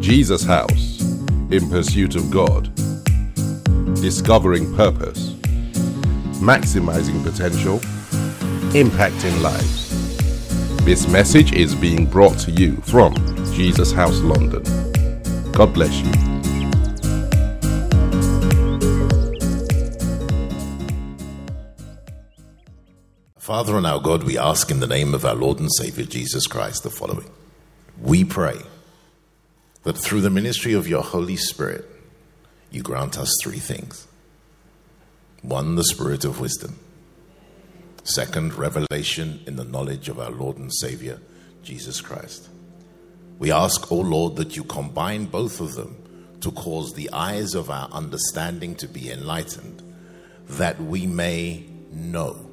Jesus House In Pursuit of God. Discovering purpose. Maximizing potential. Impacting lives. This message is being brought to you from Jesus House London. God bless you. Father and our God, we ask in the name of our Lord and Savior Jesus Christ the following. We pray that through the ministry of your Holy Spirit, you grant us three things. One, the spirit of wisdom. Second, revelation in the knowledge of our Lord and Savior, Jesus Christ. We ask, O Lord, that you combine both of them to cause the eyes of our understanding to be enlightened, that we may know.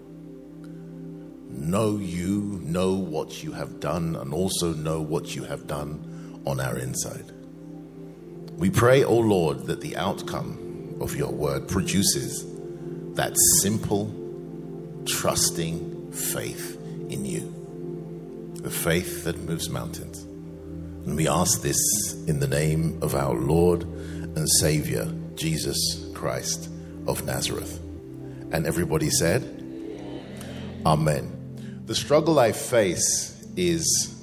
Know you, know what you have done, and also know what you have done on our inside. We pray, O Lord, that the outcome of your word produces that simple, trusting faith in you, the faith that moves mountains. And we ask this in the name of our Lord and Savior, Jesus Christ of Nazareth. And everybody said, Amen. The struggle I face is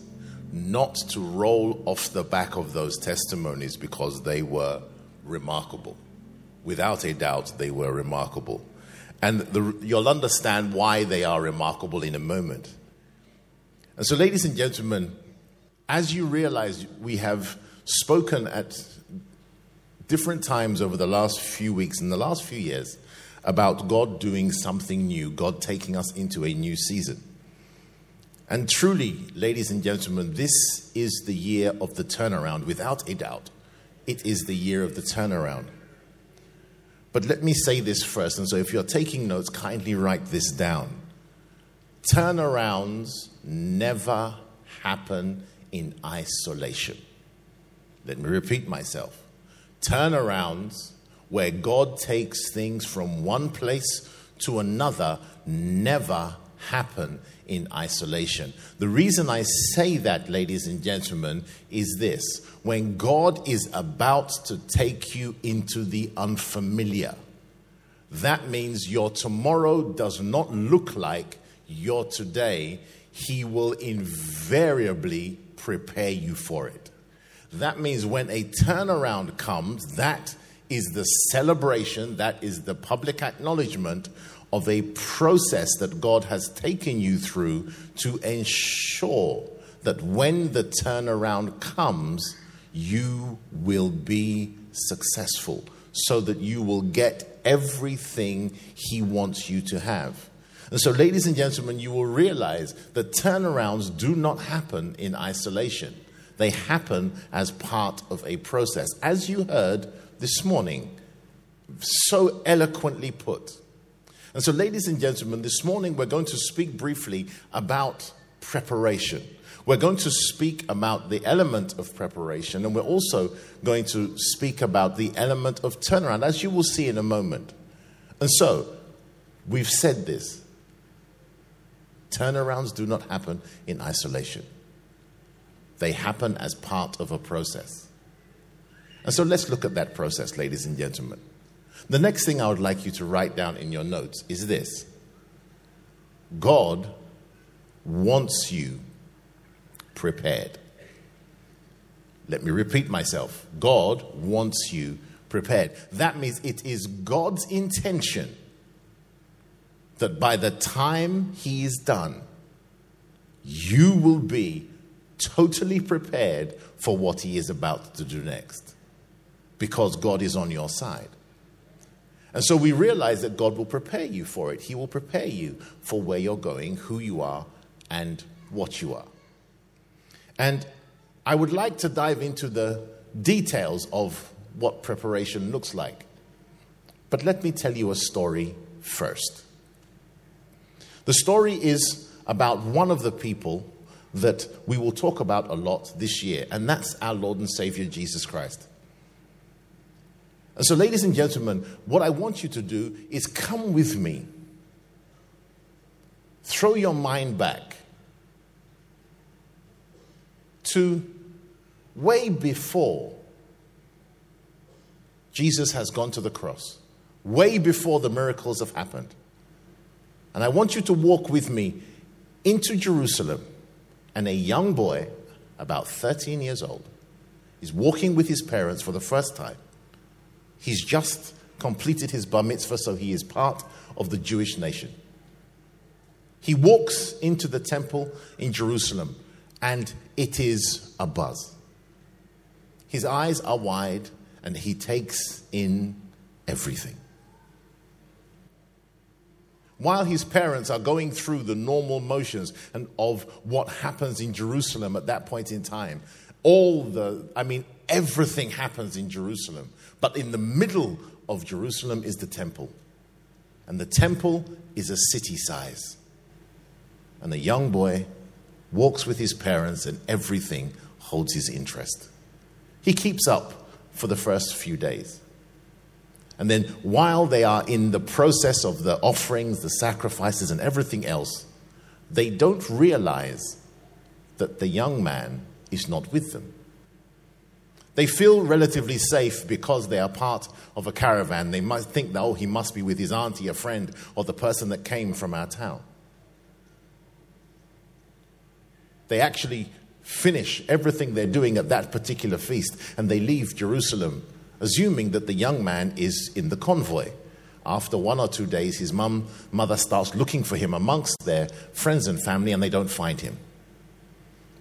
not to roll off the back of those testimonies because they were remarkable. Without a doubt, they were remarkable. And the, you'll understand why they are remarkable in a moment. And so, ladies and gentlemen, as you realize, we have spoken at different times over the last few weeks and the last few years about God doing something new, God taking us into a new season. And truly, ladies and gentlemen, this is the year of the turnaround, without a doubt. It is the year of the turnaround. But let me say this first, and so if you're taking notes, kindly write this down. Turnarounds never happen in isolation. Let me repeat myself. Turnarounds, where God takes things from one place to another, never happen in isolation. The reason I say that, ladies and gentlemen, is this when God is about to take you into the unfamiliar, that means your tomorrow does not look like your today. He will invariably prepare you for it. That means when a turnaround comes, that is the celebration, that is the public acknowledgement of a process that God has taken you through to ensure that when the turnaround comes, you will be successful so that you will get everything He wants you to have. And so, ladies and gentlemen, you will realize that turnarounds do not happen in isolation. They happen as part of a process. As you heard this morning, so eloquently put, and so, ladies and gentlemen, this morning we're going to speak briefly about preparation. We're going to speak about the element of preparation, and we're also going to speak about the element of turnaround, as you will see in a moment. And so, we've said this turnarounds do not happen in isolation, they happen as part of a process. And so, let's look at that process, ladies and gentlemen. The next thing I would like you to write down in your notes is this God wants you prepared. Let me repeat myself God wants you prepared. That means it is God's intention that by the time He is done, you will be totally prepared for what He is about to do next because God is on your side. And so we realize that God will prepare you for it. He will prepare you for where you're going, who you are, and what you are. And I would like to dive into the details of what preparation looks like. But let me tell you a story first. The story is about one of the people that we will talk about a lot this year, and that's our Lord and Savior Jesus Christ. And so, ladies and gentlemen, what I want you to do is come with me. Throw your mind back to way before Jesus has gone to the cross, way before the miracles have happened. And I want you to walk with me into Jerusalem. And a young boy, about 13 years old, is walking with his parents for the first time. He's just completed his bar mitzvah, so he is part of the Jewish nation. He walks into the temple in Jerusalem, and it is a buzz. His eyes are wide, and he takes in everything. While his parents are going through the normal motions and of what happens in Jerusalem at that point in time, all the, I mean, everything happens in Jerusalem. But in the middle of Jerusalem is the temple. And the temple is a city size. And the young boy walks with his parents, and everything holds his interest. He keeps up for the first few days. And then, while they are in the process of the offerings, the sacrifices, and everything else, they don't realize that the young man is not with them. They feel relatively safe because they are part of a caravan. They might think that, oh, he must be with his auntie, a friend, or the person that came from our town. They actually finish everything they're doing at that particular feast and they leave Jerusalem, assuming that the young man is in the convoy. After one or two days, his mum, mother starts looking for him amongst their friends and family, and they don't find him.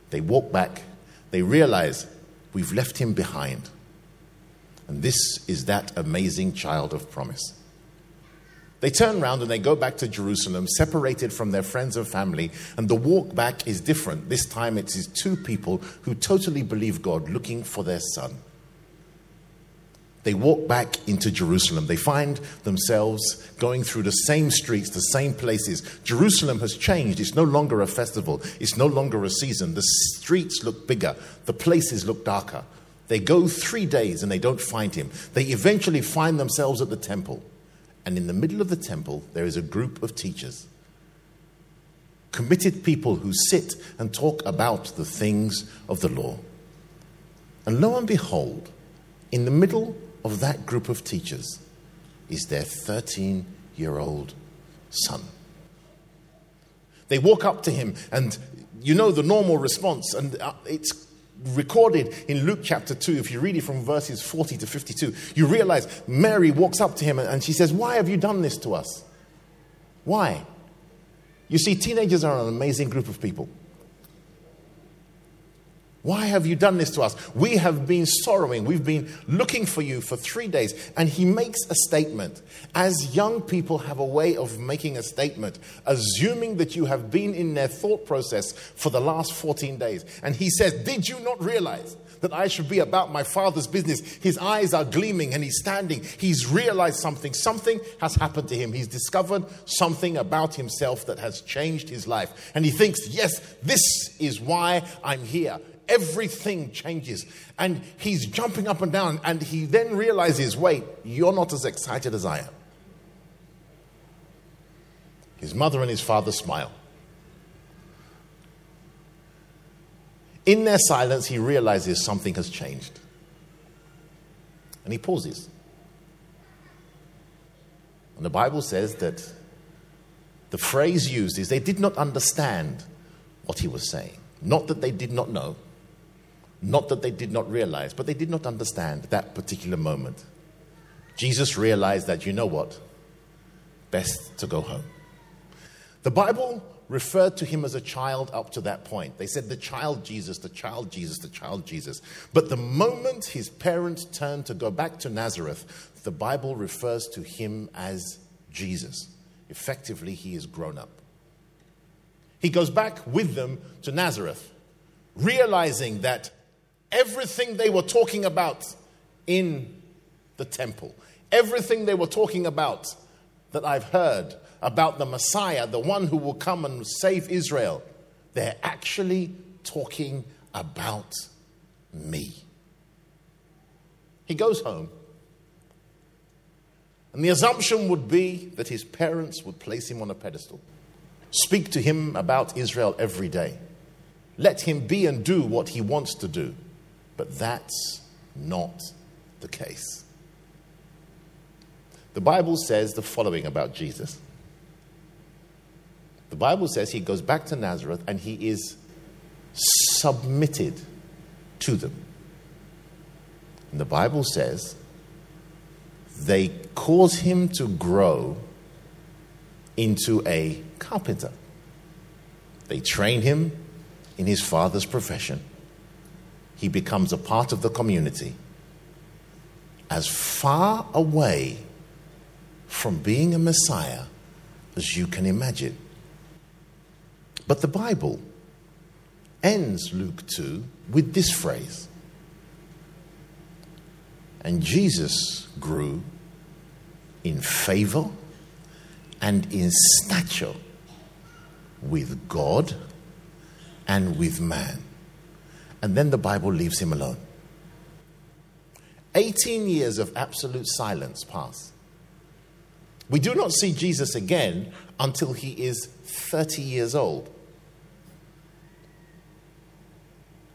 They walk back. They realize we've left him behind. And this is that amazing child of promise. They turn around and they go back to Jerusalem, separated from their friends and family, and the walk back is different. This time it is two people who totally believe God looking for their son. They walk back into Jerusalem. They find themselves going through the same streets, the same places. Jerusalem has changed. It's no longer a festival, it's no longer a season. The streets look bigger, the places look darker. They go three days and they don't find him. They eventually find themselves at the temple. And in the middle of the temple, there is a group of teachers, committed people who sit and talk about the things of the law. And lo and behold, in the middle of that group of teachers is their 13 year old son. They walk up to him, and you know the normal response, and uh, it's recorded in Luke chapter 2, if you read it from verses 40 to 52, you realize Mary walks up to him and she says, Why have you done this to us? Why? You see, teenagers are an amazing group of people. Why have you done this to us? We have been sorrowing. We've been looking for you for three days. And he makes a statement. As young people have a way of making a statement, assuming that you have been in their thought process for the last 14 days. And he says, Did you not realize that I should be about my father's business? His eyes are gleaming and he's standing. He's realized something. Something has happened to him. He's discovered something about himself that has changed his life. And he thinks, Yes, this is why I'm here everything changes. And he's jumping up and down, and he then realizes wait, you're not as excited as I am. His mother and his father smile. In their silence, he realizes something has changed. And he pauses. And the Bible says that the phrase used is they did not understand what he was saying. Not that they did not know, not that they did not realize, but they did not understand that particular moment. Jesus realized that, you know what? Best to go home. The Bible referred to him as a child up to that point. They said, the child Jesus, the child Jesus, the child Jesus. But the moment his parents turned to go back to Nazareth, the Bible refers to him as Jesus. Effectively, he is grown up. He goes back with them to Nazareth, realizing that everything they were talking about in the temple, everything they were talking about that I've heard about the Messiah, the one who will come and save Israel, they're actually talking about me. He goes home. And the assumption would be that his parents would place him on a pedestal, speak to him about Israel every day, let him be and do what he wants to do. But that's not the case. The Bible says the following about Jesus. The Bible says he goes back to Nazareth and he is submitted to them. And the Bible says they cause him to grow into a carpenter. They train him in his father's profession. He becomes a part of the community. As far away from being a Messiah as you can imagine. But the Bible ends Luke 2 with this phrase And Jesus grew in favor and in stature with God and with man. And then the Bible leaves him alone. 18 years of absolute silence pass. We do not see Jesus again until he is 30 years old.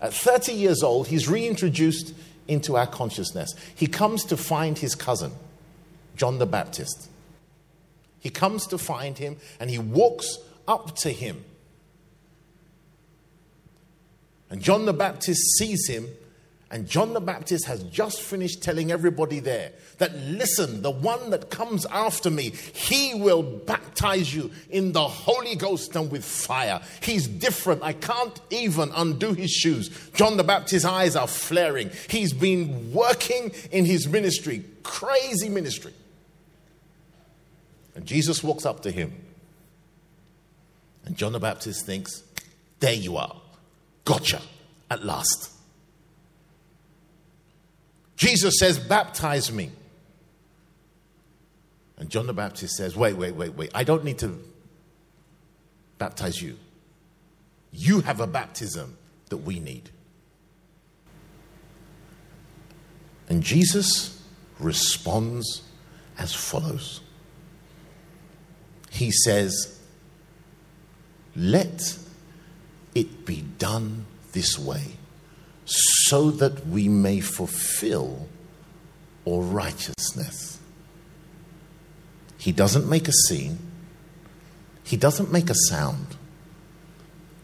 At 30 years old, he's reintroduced into our consciousness. He comes to find his cousin, John the Baptist. He comes to find him and he walks up to him. And John the Baptist sees him and John the Baptist has just finished telling everybody there that, listen, the one that comes after me, he will baptize you in the Holy Ghost and with fire. He's different. I can't even undo his shoes. John the Baptist's eyes are flaring. He's been working in his ministry, crazy ministry. And Jesus walks up to him. And John the Baptist thinks, there you are. Gotcha. At last. Jesus says, Baptize me. And John the Baptist says, Wait, wait, wait, wait. I don't need to baptize you. You have a baptism that we need. And Jesus responds as follows He says, Let it be done this way so that we may fulfill all righteousness. He doesn't make a scene, he doesn't make a sound,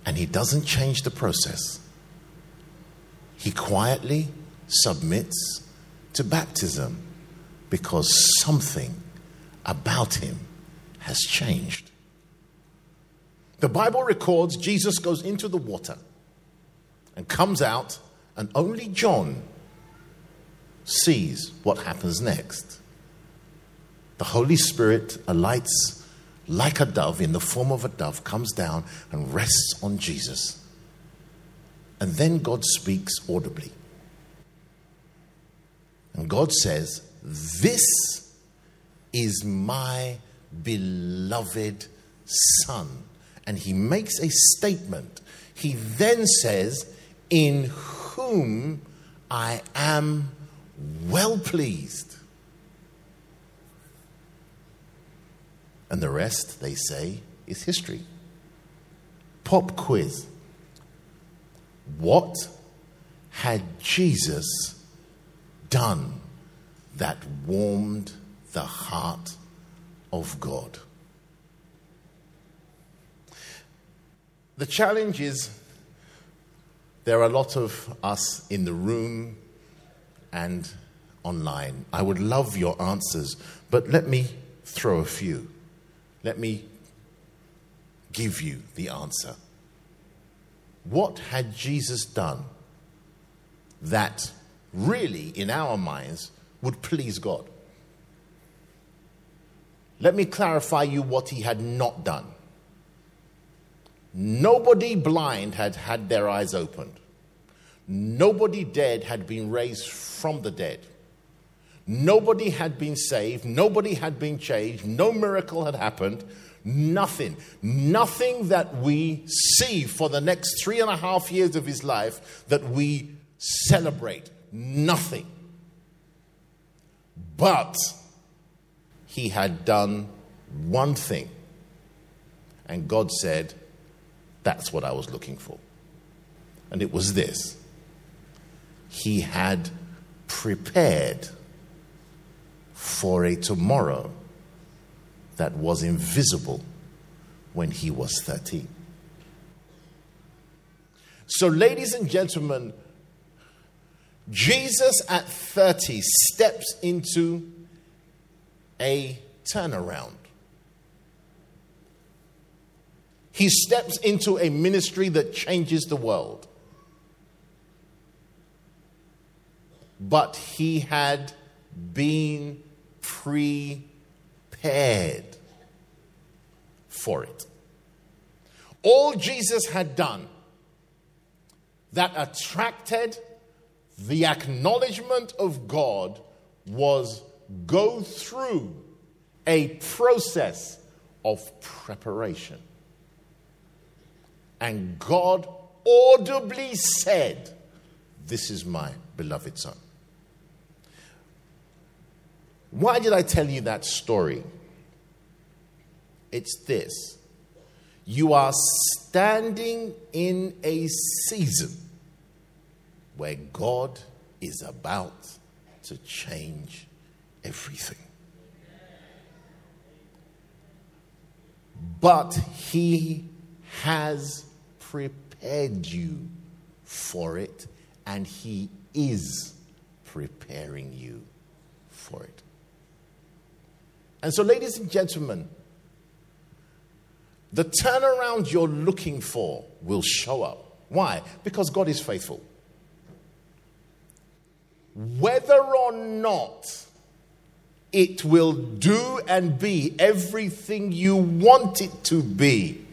and he doesn't change the process. He quietly submits to baptism because something about him has changed. The Bible records Jesus goes into the water and comes out and only John sees what happens next. The Holy Spirit alights like a dove in the form of a dove, comes down and rests on Jesus. And then God speaks audibly. And God says, This is my beloved Son. And he makes a statement. He then says, In whom I am well pleased. And the rest, they say, is history. Pop quiz. What had Jesus done that warmed the heart of God? The challenge is there are a lot of us in the room and online. I would love your answers, but let me throw a few. Let me give you the answer. What had Jesus done that really, in our minds, would please God? Let me clarify you what he had not done. Nobody blind had had their eyes opened. Nobody dead had been raised from the dead. Nobody had been saved. Nobody had been changed. No miracle had happened. Nothing. Nothing that we see for the next three and a half years of his life that we celebrate. Nothing. But he had done one thing. And God said, that's what I was looking for. And it was this he had prepared for a tomorrow that was invisible when he was 13. So, ladies and gentlemen, Jesus at 30 steps into a turnaround. He steps into a ministry that changes the world. But he had been prepared for it. All Jesus had done that attracted the acknowledgement of God was go through a process of preparation. And God audibly said, This is my beloved Son. Why did I tell you that story? It's this you are standing in a season where God is about to change everything. But He has prepared you for it, and He is preparing you for it. And so, ladies and gentlemen, the turnaround you're looking for will show up. Why? Because God is faithful whether or not it will do and be everything you want it to be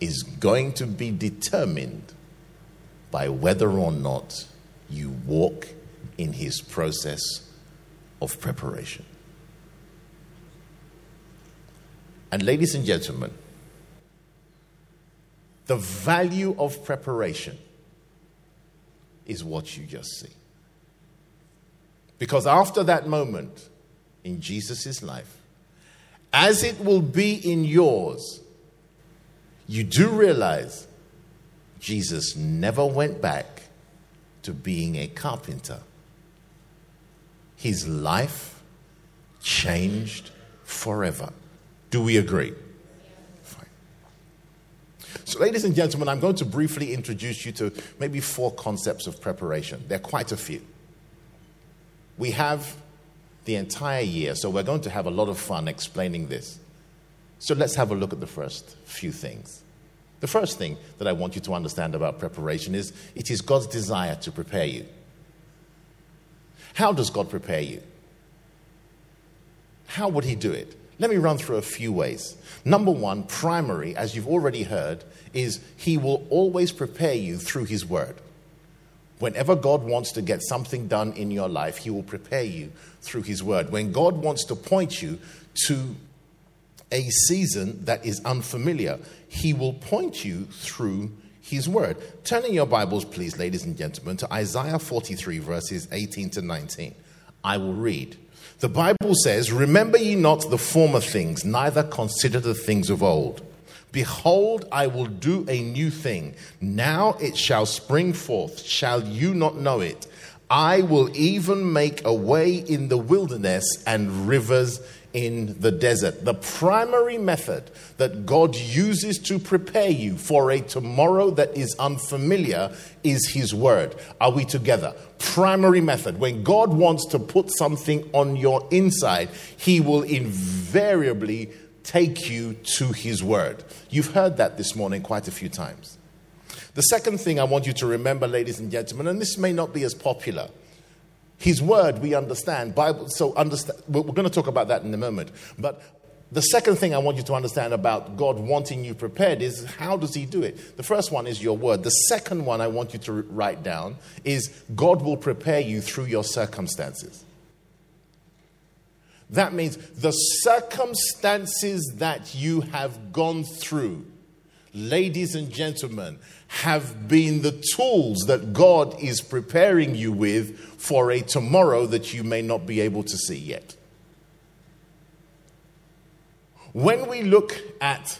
is going to be determined by whether or not you walk in his process of preparation. And, ladies and gentlemen, the value of preparation is what you just see. Because after that moment in Jesus' life, as it will be in yours, you do realize Jesus never went back to being a carpenter. His life changed forever. Do we agree? Fine. So, ladies and gentlemen, I'm going to briefly introduce you to maybe four concepts of preparation. There are quite a few. We have the entire year, so we're going to have a lot of fun explaining this. So let's have a look at the first few things. The first thing that I want you to understand about preparation is it is God's desire to prepare you. How does God prepare you? How would He do it? Let me run through a few ways. Number one, primary, as you've already heard, is He will always prepare you through His Word. Whenever God wants to get something done in your life, He will prepare you through His Word. When God wants to point you to a season that is unfamiliar, He will point you through His Word. Turn in your Bibles, please, ladies and gentlemen, to Isaiah 43, verses 18 to 19. I will read. The Bible says, Remember ye not the former things, neither consider the things of old. Behold, I will do a new thing. Now it shall spring forth. Shall you not know it? I will even make a way in the wilderness and rivers in the desert. The primary method that God uses to prepare you for a tomorrow that is unfamiliar is His Word. Are we together? Primary method. When God wants to put something on your inside, He will invariably take you to His Word. You've heard that this morning quite a few times. The second thing I want you to remember, ladies and gentlemen, and this may not be as popular. His word we understand. Bible so understand we're going to talk about that in a moment. But the second thing I want you to understand about God wanting you prepared is how does he do it? The first one is your word. The second one I want you to write down is God will prepare you through your circumstances. That means the circumstances that you have gone through, ladies and gentlemen, have been the tools that God is preparing you with for a tomorrow that you may not be able to see yet. When we look at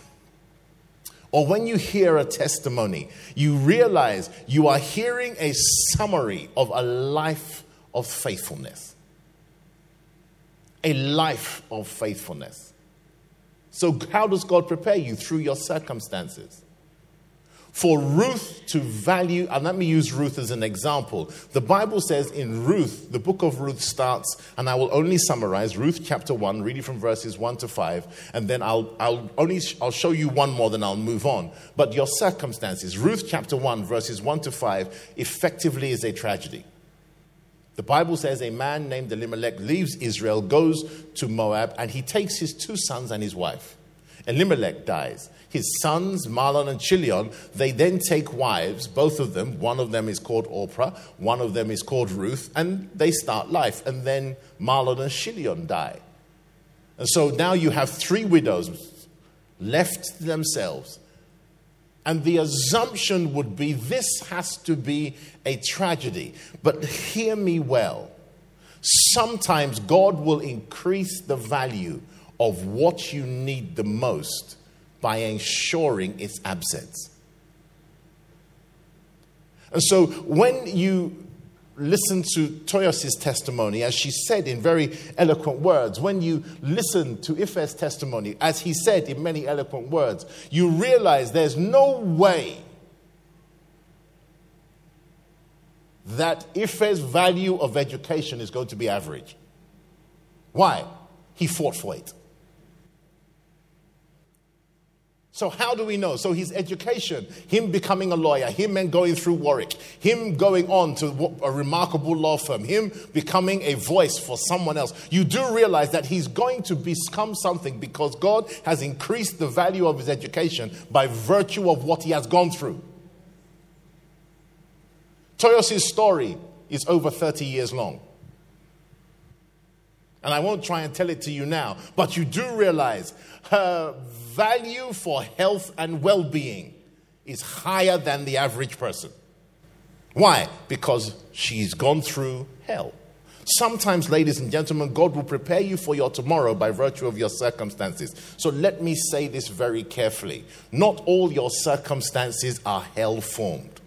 or when you hear a testimony, you realize you are hearing a summary of a life of faithfulness. A life of faithfulness. So, how does God prepare you? Through your circumstances for Ruth to value, and let me use Ruth as an example. The Bible says in Ruth, the book of Ruth starts, and I will only summarize Ruth chapter 1, reading from verses 1 to 5, and then I'll, I'll only I'll show you one more, then I'll move on. But your circumstances, Ruth chapter 1, verses 1 to 5, effectively is a tragedy. The Bible says a man named Elimelech leaves Israel, goes to Moab, and he takes his two sons and his wife. Elimelech dies his sons, Mahlon and Chilion, they then take wives, both of them. One of them is called Orpah, one of them is called Ruth, and they start life. And then Mahlon and Chilion die. And so now you have three widows left themselves. And the assumption would be this has to be a tragedy. But hear me well. Sometimes God will increase the value of what you need the most by ensuring its absence. And so when you listen to Toyos's testimony, as she said in very eloquent words, when you listen to Ife's testimony, as he said in many eloquent words, you realize there's no way that Ife's value of education is going to be average. Why? He fought for it. So, how do we know? So, his education, him becoming a lawyer, him and going through Warwick, him going on to a remarkable law firm, him becoming a voice for someone else, you do realize that he's going to become something because God has increased the value of his education by virtue of what he has gone through. Toyos's story is over 30 years long. And I won't try and tell it to you now, but you do realize her value for health and well being is higher than the average person. Why? Because she's gone through hell. Sometimes, ladies and gentlemen, God will prepare you for your tomorrow by virtue of your circumstances. So let me say this very carefully. Not all your circumstances are hell formed.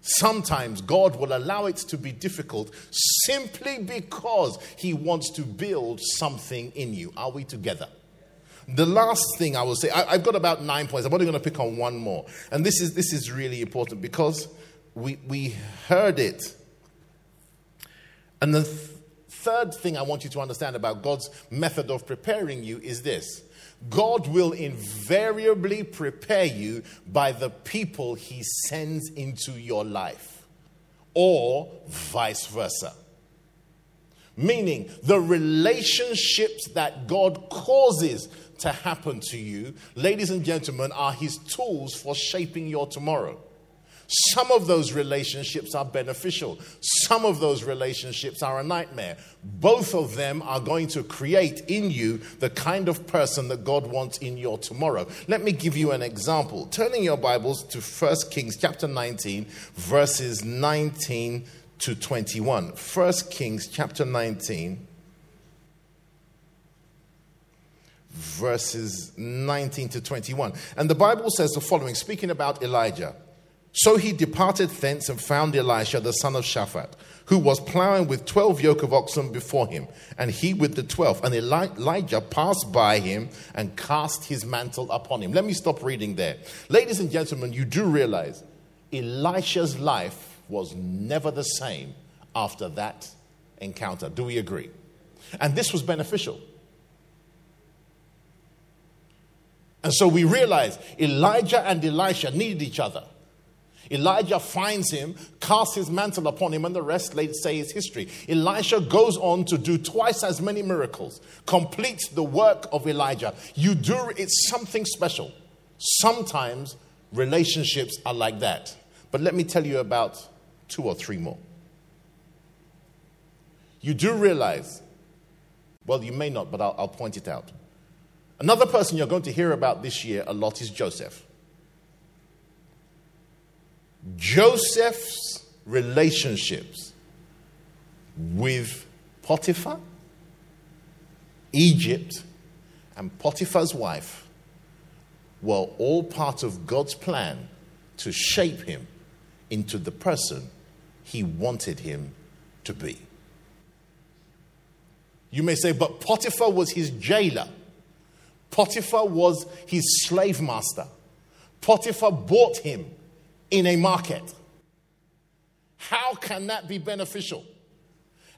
Sometimes God will allow it to be difficult simply because He wants to build something in you. Are we together? The last thing I will say, I, have got about nine points. I'm only going to pick on one more. And this is, this is really important because we, we heard it. And the th- third thing I want you to understand about God's method of preparing you is this God will invariably prepare you by the people he sends into your life, or vice versa. Meaning, the relationships that God causes to happen to you, ladies and gentlemen, are his tools for shaping your tomorrow. Some of those relationships are beneficial. Some of those relationships are a nightmare. Both of them are going to create in you the kind of person that God wants in your tomorrow. Let me give you an example. Turning your Bibles to 1 Kings chapter 19, verses 19 to 21. 1 Kings chapter 19 verses 19 to 21. And the Bible says the following, speaking about Elijah. So he departed thence and found Elisha, the son of Shaphat, who was plowing with twelve yoke of oxen before him, and he with the twelve. And Elijah passed by him and cast his mantle upon him. Let me stop reading there. Ladies and gentlemen, you do realize Elisha's life was never the same after that encounter. Do we agree? And this was beneficial. And so we realize Elijah and Elisha needed each other. Elijah finds him, casts his mantle upon him, and the rest, let's say, is history. Elisha goes on to do twice as many miracles, completes the work of Elijah. You do, it's something special. Sometimes relationships are like that. But let me tell you about two or three more. You do realize, well, you may not, but I'll, I'll point it out. Another person you're going to hear about this year a lot is Joseph. Joseph's relationships with Potiphar, Egypt, and Potiphar's wife were all part of God's plan to shape him into the person he wanted him to be. You may say, but Potiphar was his jailer. Potiphar was his slave master. Potiphar bought him in a market. How can that be beneficial?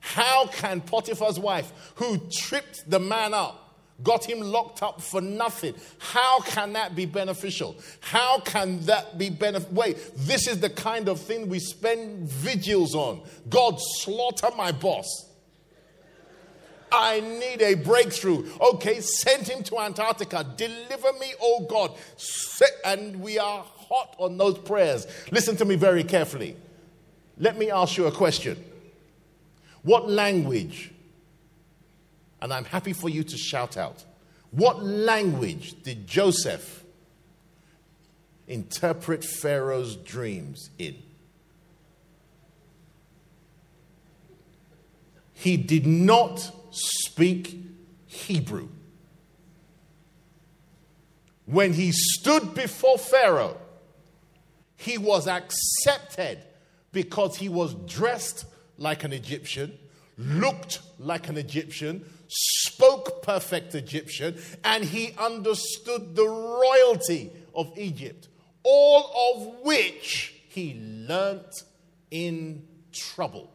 How can Potiphar's wife, who tripped the man up, got him locked up for nothing. How can that be beneficial? How can that be beneficial? Wait, this is the kind of thing we spend vigils on. God, slaughter my boss. I need a breakthrough. Okay, send him to Antarctica. Deliver me, oh God. And we are hot on those prayers. Listen to me very carefully. Let me ask you a question. What language, and I'm happy for you to shout out, what language did Joseph interpret Pharaoh's dreams in? He did not speak Hebrew. When he stood before Pharaoh, he was accepted because he was dressed like an Egyptian, looked like an Egyptian, spoke perfect Egyptian, and he understood the royalty of Egypt, all of which he learnt in trouble.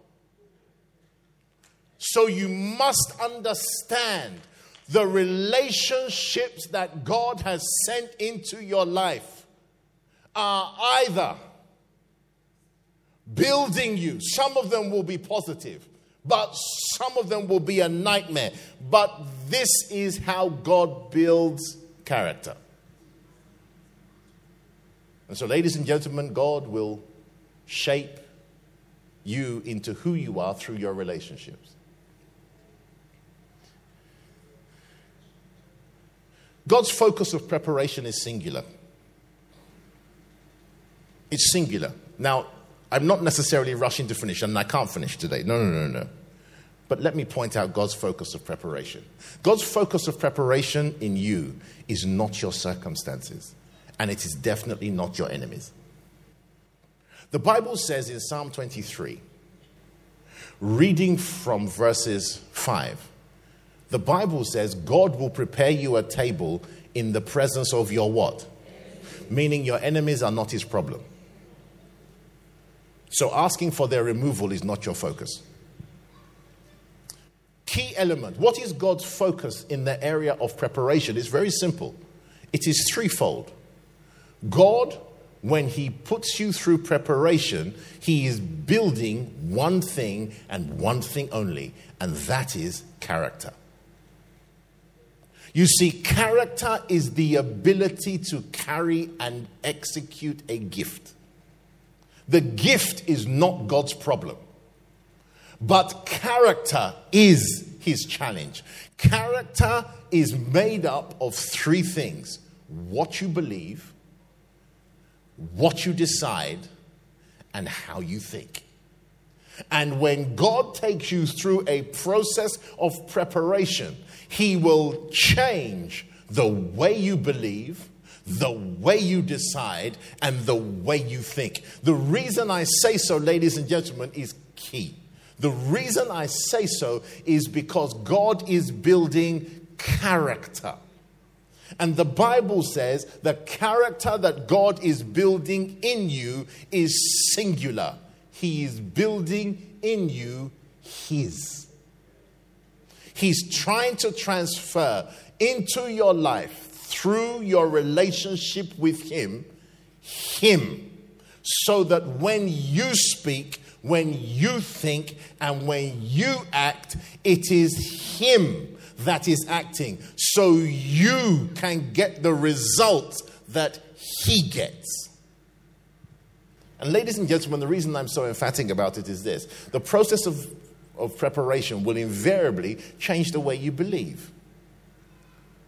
So you must understand the relationships that God has sent into your life are either building you, some of them will be positive, but some of them will be a nightmare. But this is how God builds character. And so, ladies and gentlemen, God will shape you into who you are through your relationships. God's focus of preparation is singular. It's singular. Now, I'm not necessarily rushing to finish, and I can't finish today. No, no, no, no. But let me point out God's focus of preparation. God's focus of preparation in you is not your circumstances, and it is definitely not your enemies. The Bible says in Psalm 23, reading from verses 5, the Bible says God will prepare you a table in the presence of your what? Meaning your enemies are not his problem. So asking for their removal is not your focus. Key element. What is God's focus in the area of preparation? It's very simple. It is threefold. God, when He puts you through preparation, He is building one thing and one thing only, and that is character. You see, character is the ability to carry and execute a gift. The gift is not God's problem, but character is his challenge. Character is made up of three things what you believe, what you decide, and how you think. And when God takes you through a process of preparation, He will change the way you believe, the way you decide and the way you think. The reason I say so, ladies and gentlemen, is key. The reason I say so is because God is building character. And the Bible says the character that God is building in you is singular. He is building in you His. He's trying to transfer into your life through your relationship with Him, Him. So that when you speak, when you think, and when you act, it is Him that is acting. So you can get the result that He gets. And, ladies and gentlemen, the reason I'm so emphatic about it is this the process of, of preparation will invariably change the way you believe.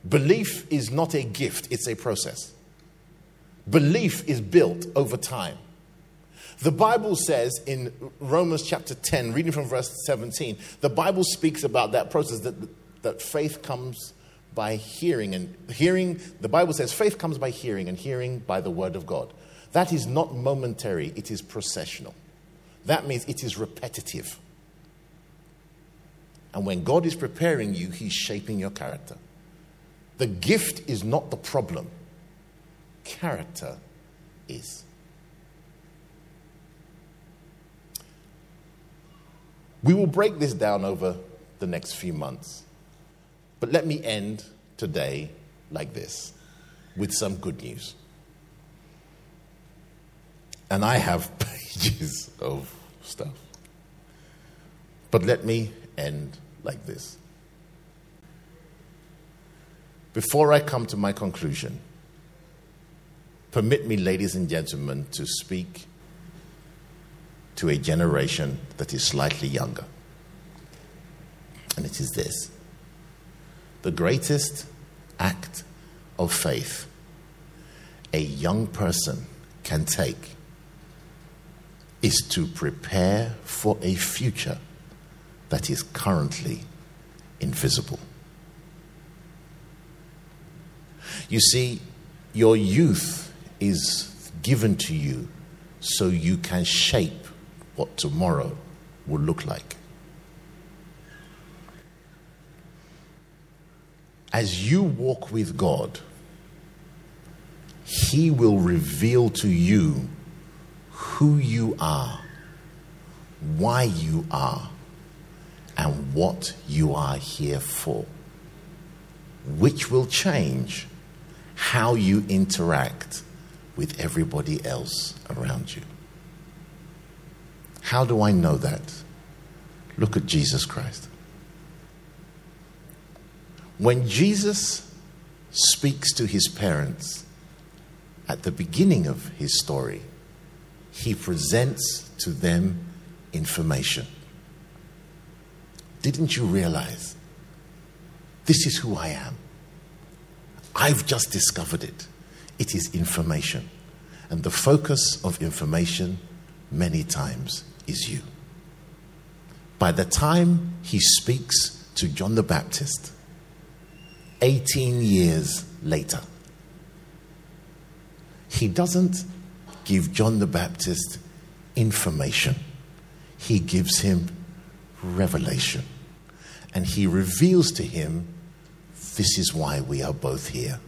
Belief is not a gift, it's a process. Belief is built over time. The Bible says in Romans chapter 10, reading from verse 17, the Bible speaks about that process that, that faith comes by hearing, and hearing, the Bible says faith comes by hearing, and hearing by the word of God. That is not momentary, it is processional. That means it is repetitive. And when God is preparing you, He's shaping your character. The gift is not the problem, character is. We will break this down over the next few months. But let me end today like this with some good news. And I have pages of stuff. But let me end like this. Before I come to my conclusion, permit me, ladies and gentlemen, to speak to a generation that is slightly younger. And it is this the greatest act of faith a young person can take is to prepare for a future that is currently invisible. You see, your youth is given to you so you can shape what tomorrow will look like. As you walk with God, He will reveal to you who you are, why you are, and what you are here for, which will change how you interact with everybody else around you. How do I know that? Look at Jesus Christ. When Jesus speaks to his parents at the beginning of his story, he presents to them information. Didn't you realize? This is who I am. I've just discovered it. It is information. And the focus of information, many times, is you. By the time he speaks to John the Baptist, 18 years later, he doesn't give John the Baptist information, he gives him revelation. And he reveals to him, This is why we are both here.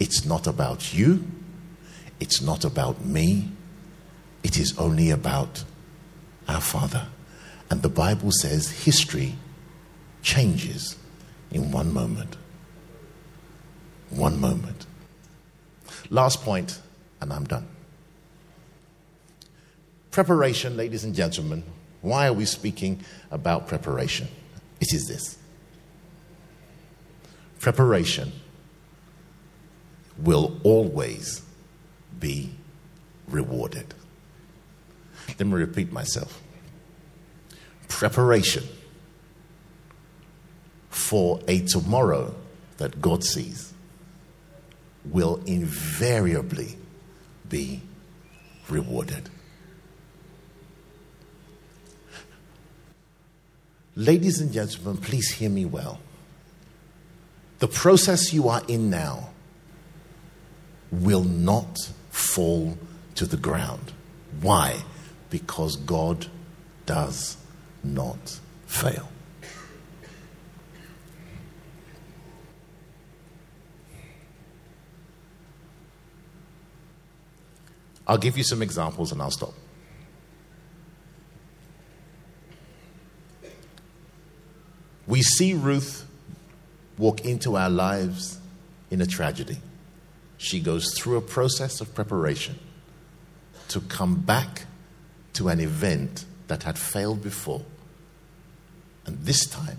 It's not about you, it's not about me, it is only about our Father. And the Bible says history changes in one moment. One moment. Last point, and I'm done. Preparation, ladies and gentlemen. Why are we speaking about preparation? It is this preparation will always be rewarded. Let me repeat myself preparation for a tomorrow that God sees will invariably be rewarded. Ladies and gentlemen, please hear me well. The process you are in now will not fall to the ground. Why? Because God does not fail. I'll give you some examples and I'll stop. We see Ruth walk into our lives in a tragedy. She goes through a process of preparation to come back to an event that had failed before. And this time,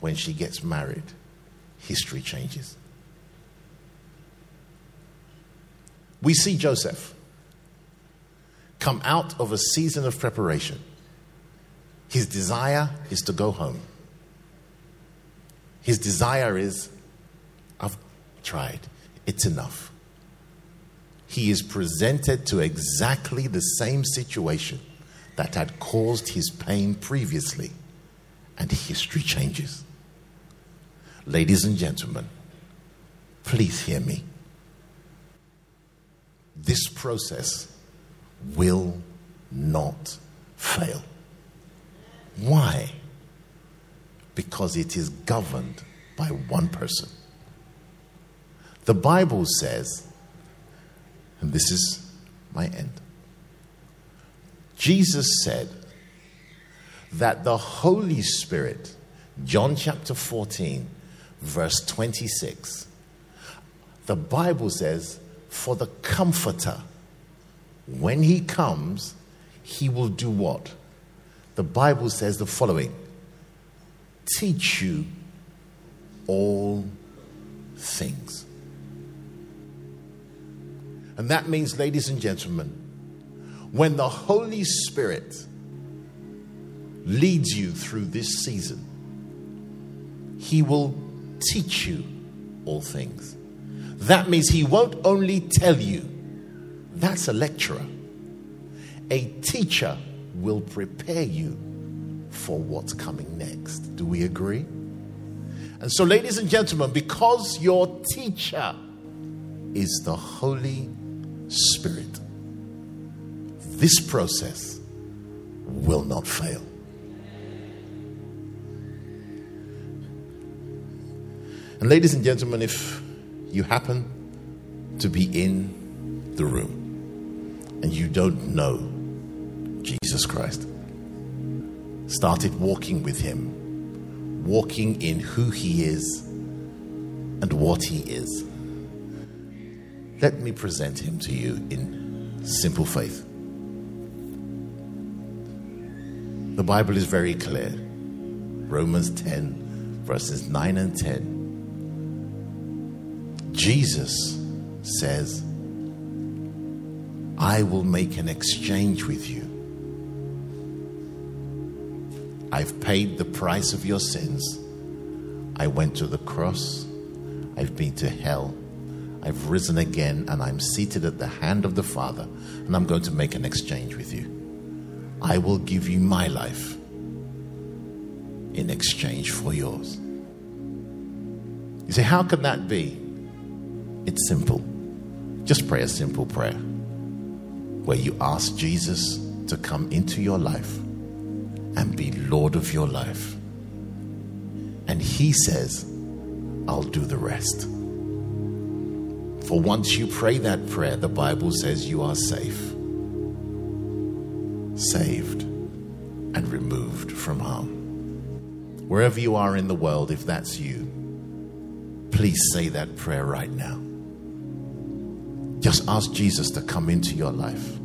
when she gets married, history changes. We see Joseph come out of a season of preparation. His desire is to go home. His desire is, I've tried, it's enough. He is presented to exactly the same situation that had caused his pain previously, and history changes. Ladies and gentlemen, please hear me. This process will not fail. Why? Because it is governed by one person. The Bible says, and this is my end. Jesus said that the Holy Spirit, John chapter 14, verse 26, the Bible says, for the Comforter, when he comes, he will do what? The Bible says the following teach you all things. And that means, ladies and gentlemen, when the Holy Spirit leads you through this season, He will teach you all things. That means He won't only tell you, that's a lecturer. A teacher will prepare you for what's coming next. Do we agree? And so, ladies and gentlemen, because your teacher is the Holy Spirit, this process will not fail. And, ladies and gentlemen, if you happen to be in the room and you don't know Jesus Christ, started walking with Him, walking in who He is and what He is, let me present Him to you in simple faith. The Bible is very clear. Romans 10, verses 9 and 10 Jesus says, I will make an exchange with you. I've paid the price of your sins. I went to the cross. I've been to hell. I've risen again and I'm seated at the hand of the Father and I'm going to make an exchange with you. I will give you my life in exchange for yours. You say, How can that be? It's simple. Just pray a simple prayer where you ask Jesus to come into your life and be Lord of your life. And He says, I'll do the rest. For once you pray that prayer, the Bible says you are safe, saved, and removed from harm. Wherever you are in the world, if that's you, please say that prayer right now. Just ask Jesus to come into your life,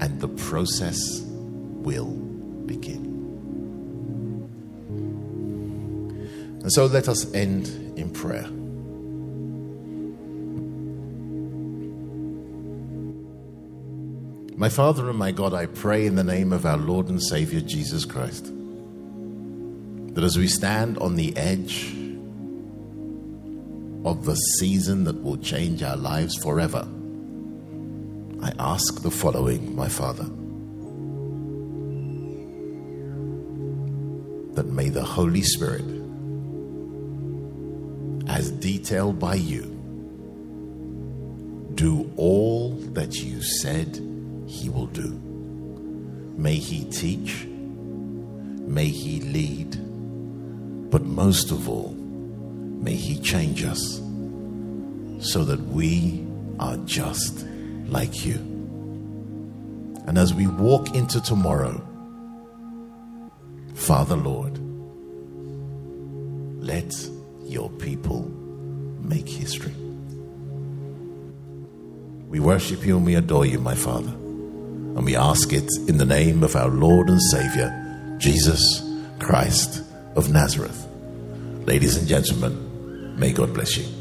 and the process will begin. And so let us end in prayer. My Father and my God, I pray in the name of our Lord and Savior Jesus Christ that as we stand on the edge of the season that will change our lives forever, I ask the following, my Father. That may the Holy Spirit, as detailed by you, do all that you said he will do. May he teach, may he lead, but most of all, May He change us so that we are just like you. And as we walk into tomorrow, Father Lord, let your people make history. We worship you and we adore you, my Father. And we ask it in the name of our Lord and Savior, Jesus Christ of Nazareth. Ladies and gentlemen, May God bless you.